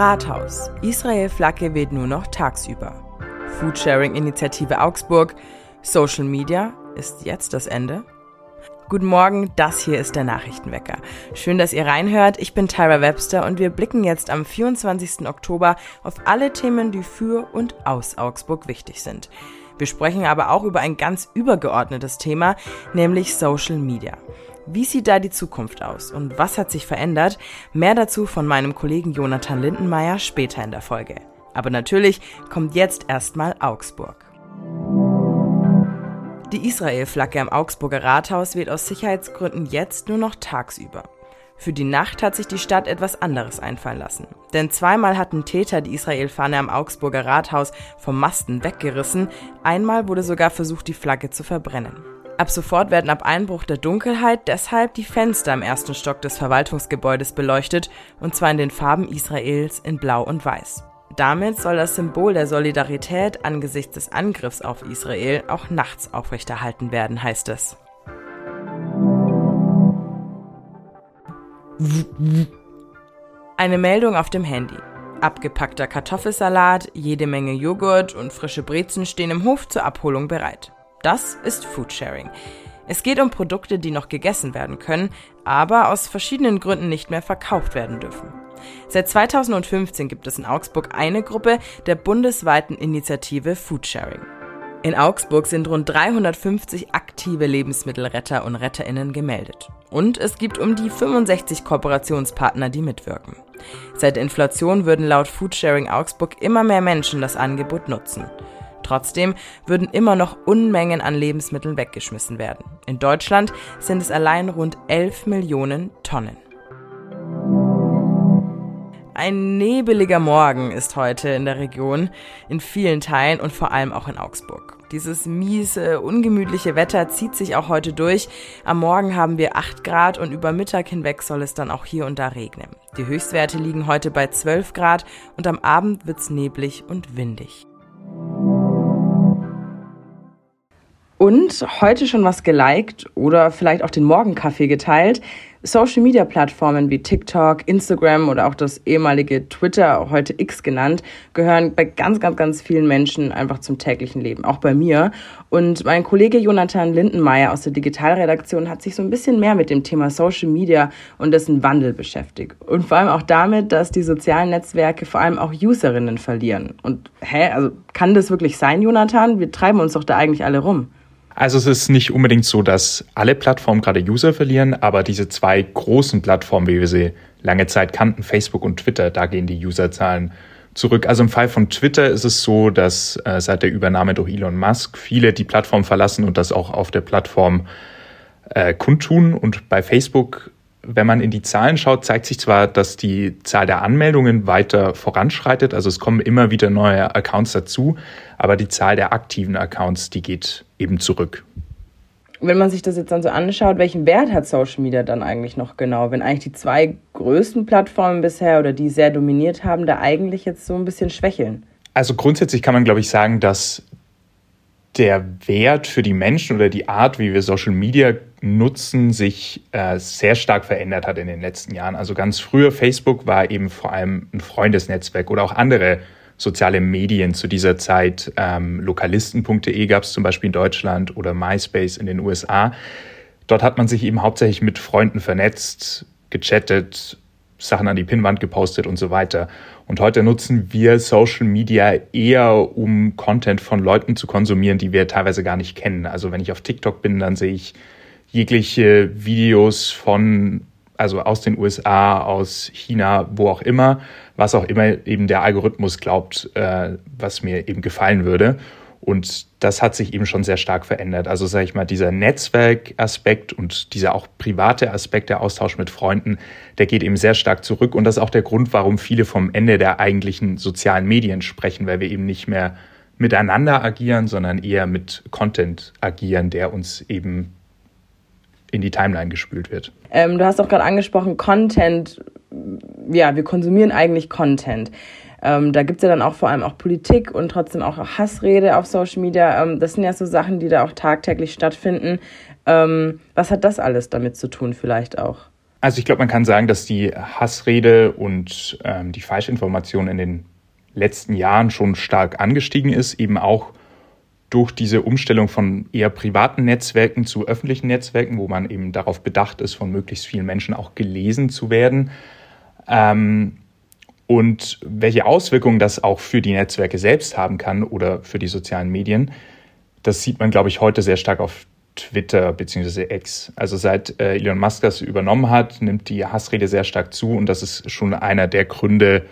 Rathaus. Israel-Flagge weht nur noch tagsüber. Foodsharing-Initiative Augsburg. Social Media ist jetzt das Ende. Guten Morgen, das hier ist der Nachrichtenwecker. Schön, dass ihr reinhört. Ich bin Tyra Webster und wir blicken jetzt am 24. Oktober auf alle Themen, die für und aus Augsburg wichtig sind. Wir sprechen aber auch über ein ganz übergeordnetes Thema, nämlich Social Media. Wie sieht da die Zukunft aus und was hat sich verändert? Mehr dazu von meinem Kollegen Jonathan Lindenmeier später in der Folge. Aber natürlich kommt jetzt erstmal Augsburg. Die Israel-Flagge am Augsburger Rathaus weht aus Sicherheitsgründen jetzt nur noch tagsüber. Für die Nacht hat sich die Stadt etwas anderes einfallen lassen. Denn zweimal hatten Täter die Israel-Fahne am Augsburger Rathaus vom Masten weggerissen, einmal wurde sogar versucht, die Flagge zu verbrennen. Ab sofort werden ab Einbruch der Dunkelheit deshalb die Fenster im ersten Stock des Verwaltungsgebäudes beleuchtet, und zwar in den Farben Israels in Blau und Weiß. Damit soll das Symbol der Solidarität angesichts des Angriffs auf Israel auch nachts aufrechterhalten werden, heißt es. Eine Meldung auf dem Handy. Abgepackter Kartoffelsalat, jede Menge Joghurt und frische Brezen stehen im Hof zur Abholung bereit. Das ist Foodsharing. Es geht um Produkte, die noch gegessen werden können, aber aus verschiedenen Gründen nicht mehr verkauft werden dürfen. Seit 2015 gibt es in Augsburg eine Gruppe der bundesweiten Initiative Foodsharing. In Augsburg sind rund 350 aktive Lebensmittelretter und Retterinnen gemeldet. Und es gibt um die 65 Kooperationspartner, die mitwirken. Seit Inflation würden laut Foodsharing Augsburg immer mehr Menschen das Angebot nutzen. Trotzdem würden immer noch Unmengen an Lebensmitteln weggeschmissen werden. In Deutschland sind es allein rund 11 Millionen Tonnen. Ein nebeliger Morgen ist heute in der Region, in vielen Teilen und vor allem auch in Augsburg. Dieses miese, ungemütliche Wetter zieht sich auch heute durch. Am Morgen haben wir 8 Grad und über Mittag hinweg soll es dann auch hier und da regnen. Die Höchstwerte liegen heute bei 12 Grad und am Abend wird's neblig und windig. Und heute schon was geliked oder vielleicht auch den Morgenkaffee geteilt. Social Media Plattformen wie TikTok, Instagram oder auch das ehemalige Twitter, heute X genannt, gehören bei ganz, ganz, ganz vielen Menschen einfach zum täglichen Leben, auch bei mir. Und mein Kollege Jonathan Lindenmeier aus der Digitalredaktion hat sich so ein bisschen mehr mit dem Thema Social Media und dessen Wandel beschäftigt. Und vor allem auch damit, dass die sozialen Netzwerke vor allem auch Userinnen verlieren. Und hä, also kann das wirklich sein, Jonathan? Wir treiben uns doch da eigentlich alle rum. Also es ist nicht unbedingt so, dass alle Plattformen gerade User verlieren, aber diese zwei großen Plattformen, wie wir sie lange Zeit kannten, Facebook und Twitter, da gehen die Userzahlen zurück. Also im Fall von Twitter ist es so, dass äh, seit der Übernahme durch Elon Musk viele die Plattform verlassen und das auch auf der Plattform äh, kundtun. Und bei Facebook wenn man in die Zahlen schaut, zeigt sich zwar, dass die Zahl der Anmeldungen weiter voranschreitet, also es kommen immer wieder neue Accounts dazu, aber die Zahl der aktiven Accounts, die geht eben zurück. Wenn man sich das jetzt dann so anschaut, welchen Wert hat Social Media dann eigentlich noch genau, wenn eigentlich die zwei größten Plattformen bisher oder die sehr dominiert haben, da eigentlich jetzt so ein bisschen schwächeln? Also grundsätzlich kann man, glaube ich, sagen, dass der Wert für die Menschen oder die Art, wie wir Social Media nutzen, sich äh, sehr stark verändert hat in den letzten Jahren. Also ganz früher Facebook war eben vor allem ein Freundesnetzwerk oder auch andere soziale Medien zu dieser Zeit. Ähm, Lokalisten.de gab es zum Beispiel in Deutschland oder MySpace in den USA. Dort hat man sich eben hauptsächlich mit Freunden vernetzt, gechattet, Sachen an die Pinnwand gepostet und so weiter. Und heute nutzen wir Social Media eher, um Content von Leuten zu konsumieren, die wir teilweise gar nicht kennen. Also wenn ich auf TikTok bin, dann sehe ich jegliche Videos von, also aus den USA, aus China, wo auch immer, was auch immer eben der Algorithmus glaubt, äh, was mir eben gefallen würde. Und das hat sich eben schon sehr stark verändert. Also sage ich mal, dieser Netzwerkaspekt und dieser auch private Aspekt, der Austausch mit Freunden, der geht eben sehr stark zurück. Und das ist auch der Grund, warum viele vom Ende der eigentlichen sozialen Medien sprechen, weil wir eben nicht mehr miteinander agieren, sondern eher mit Content agieren, der uns eben in die Timeline gespült wird. Ähm, du hast auch gerade angesprochen, Content. Ja, wir konsumieren eigentlich Content. Ähm, da gibt es ja dann auch vor allem auch Politik und trotzdem auch Hassrede auf Social Media. Ähm, das sind ja so Sachen, die da auch tagtäglich stattfinden. Ähm, was hat das alles damit zu tun vielleicht auch? Also ich glaube, man kann sagen, dass die Hassrede und ähm, die Falschinformation in den letzten Jahren schon stark angestiegen ist, eben auch durch diese Umstellung von eher privaten Netzwerken zu öffentlichen Netzwerken, wo man eben darauf bedacht ist, von möglichst vielen Menschen auch gelesen zu werden. Ähm, und welche Auswirkungen das auch für die Netzwerke selbst haben kann oder für die sozialen Medien, das sieht man, glaube ich, heute sehr stark auf Twitter bzw. X. Also seit äh, Elon Musk das übernommen hat, nimmt die Hassrede sehr stark zu und das ist schon einer der Gründe,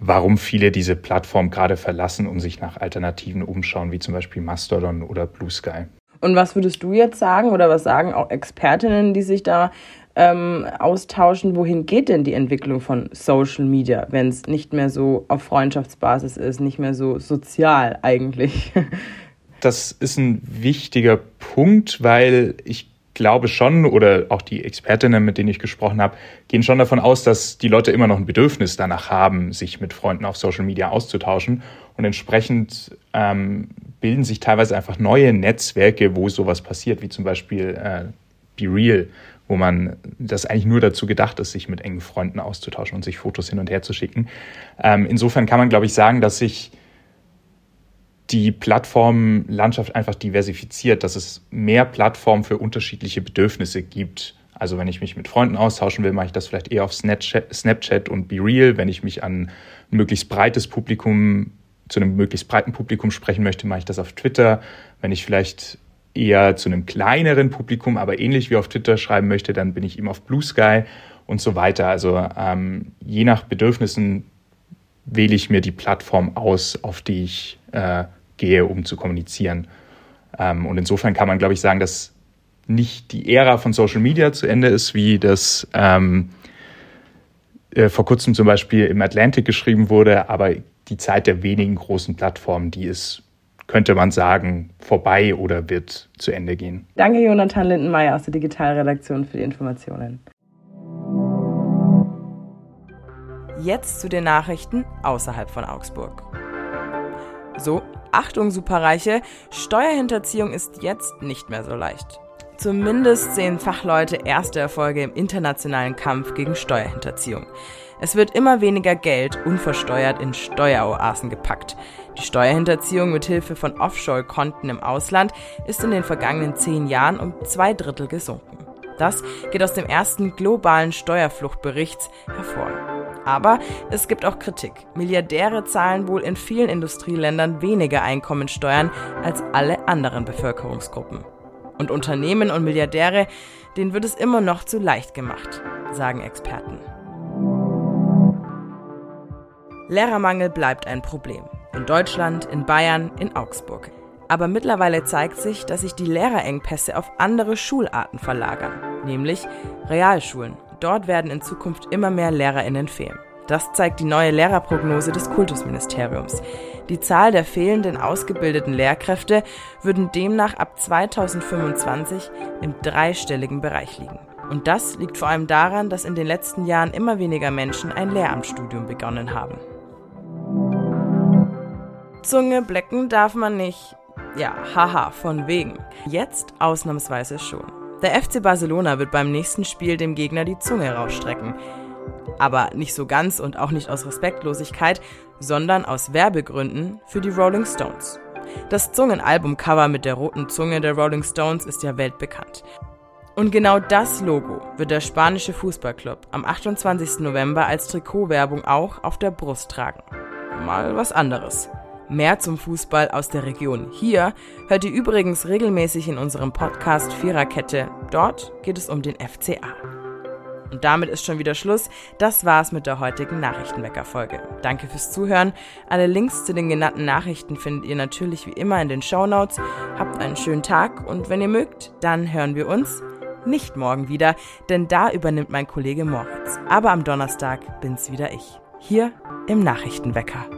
warum viele diese Plattform gerade verlassen und sich nach Alternativen umschauen, wie zum Beispiel Mastodon oder Blue Sky. Und was würdest du jetzt sagen oder was sagen auch Expertinnen, die sich da ähm, austauschen? Wohin geht denn die Entwicklung von Social Media, wenn es nicht mehr so auf Freundschaftsbasis ist, nicht mehr so sozial eigentlich? Das ist ein wichtiger Punkt, weil ich glaube schon, oder auch die Expertinnen, mit denen ich gesprochen habe, gehen schon davon aus, dass die Leute immer noch ein Bedürfnis danach haben, sich mit Freunden auf Social Media auszutauschen. Und entsprechend ähm, bilden sich teilweise einfach neue Netzwerke, wo sowas passiert, wie zum Beispiel äh, Be Real, wo man das eigentlich nur dazu gedacht ist, sich mit engen Freunden auszutauschen und sich Fotos hin und her zu schicken. Ähm, insofern kann man, glaube ich, sagen, dass sich die Plattformlandschaft einfach diversifiziert, dass es mehr Plattformen für unterschiedliche Bedürfnisse gibt. Also wenn ich mich mit Freunden austauschen will, mache ich das vielleicht eher auf Snapchat und BeReal. Wenn ich mich an ein möglichst breites Publikum, zu einem möglichst breiten Publikum sprechen möchte, mache ich das auf Twitter. Wenn ich vielleicht eher zu einem kleineren Publikum, aber ähnlich wie auf Twitter schreiben möchte, dann bin ich eben auf Blue Sky und so weiter. Also ähm, je nach Bedürfnissen wähle ich mir die Plattform aus, auf die ich äh, gehe, um zu kommunizieren. Ähm, und insofern kann man, glaube ich, sagen, dass nicht die Ära von Social Media zu Ende ist, wie das ähm, äh, vor kurzem zum Beispiel im Atlantic geschrieben wurde, aber die Zeit der wenigen großen Plattformen, die ist, könnte man sagen, vorbei oder wird zu Ende gehen. Danke, Jonathan Lindenmeier aus der Digitalredaktion für die Informationen. Jetzt zu den Nachrichten außerhalb von Augsburg. So, Achtung Superreiche, Steuerhinterziehung ist jetzt nicht mehr so leicht. Zumindest sehen Fachleute erste Erfolge im internationalen Kampf gegen Steuerhinterziehung. Es wird immer weniger Geld unversteuert in Steueroasen gepackt. Die Steuerhinterziehung mit Hilfe von Offshore-Konten im Ausland ist in den vergangenen zehn Jahren um zwei Drittel gesunken. Das geht aus dem ersten globalen Steuerfluchtberichts hervor. Aber es gibt auch Kritik. Milliardäre zahlen wohl in vielen Industrieländern weniger Einkommensteuern als alle anderen Bevölkerungsgruppen. Und Unternehmen und Milliardäre, denen wird es immer noch zu leicht gemacht, sagen Experten. Lehrermangel bleibt ein Problem. In Deutschland, in Bayern, in Augsburg. Aber mittlerweile zeigt sich, dass sich die Lehrerengpässe auf andere Schularten verlagern, nämlich Realschulen Dort werden in Zukunft immer mehr Lehrerinnen fehlen. Das zeigt die neue Lehrerprognose des Kultusministeriums. Die Zahl der fehlenden ausgebildeten Lehrkräfte würden demnach ab 2025 im dreistelligen Bereich liegen. Und das liegt vor allem daran, dass in den letzten Jahren immer weniger Menschen ein Lehramtsstudium begonnen haben. Zunge blecken darf man nicht. Ja, haha, von wegen. Jetzt ausnahmsweise schon. Der FC Barcelona wird beim nächsten Spiel dem Gegner die Zunge rausstrecken. Aber nicht so ganz und auch nicht aus Respektlosigkeit, sondern aus Werbegründen für die Rolling Stones. Das Zungenalbumcover mit der roten Zunge der Rolling Stones ist ja weltbekannt. Und genau das Logo wird der spanische Fußballclub am 28. November als Trikotwerbung auch auf der Brust tragen. Mal was anderes. Mehr zum Fußball aus der Region hier hört ihr übrigens regelmäßig in unserem Podcast Viererkette. Dort geht es um den FCA. Und damit ist schon wieder Schluss. Das war's mit der heutigen Nachrichtenwecker-Folge. Danke fürs Zuhören. Alle Links zu den genannten Nachrichten findet ihr natürlich wie immer in den Show Notes. Habt einen schönen Tag und wenn ihr mögt, dann hören wir uns nicht morgen wieder, denn da übernimmt mein Kollege Moritz. Aber am Donnerstag bin's wieder ich. Hier im Nachrichtenwecker.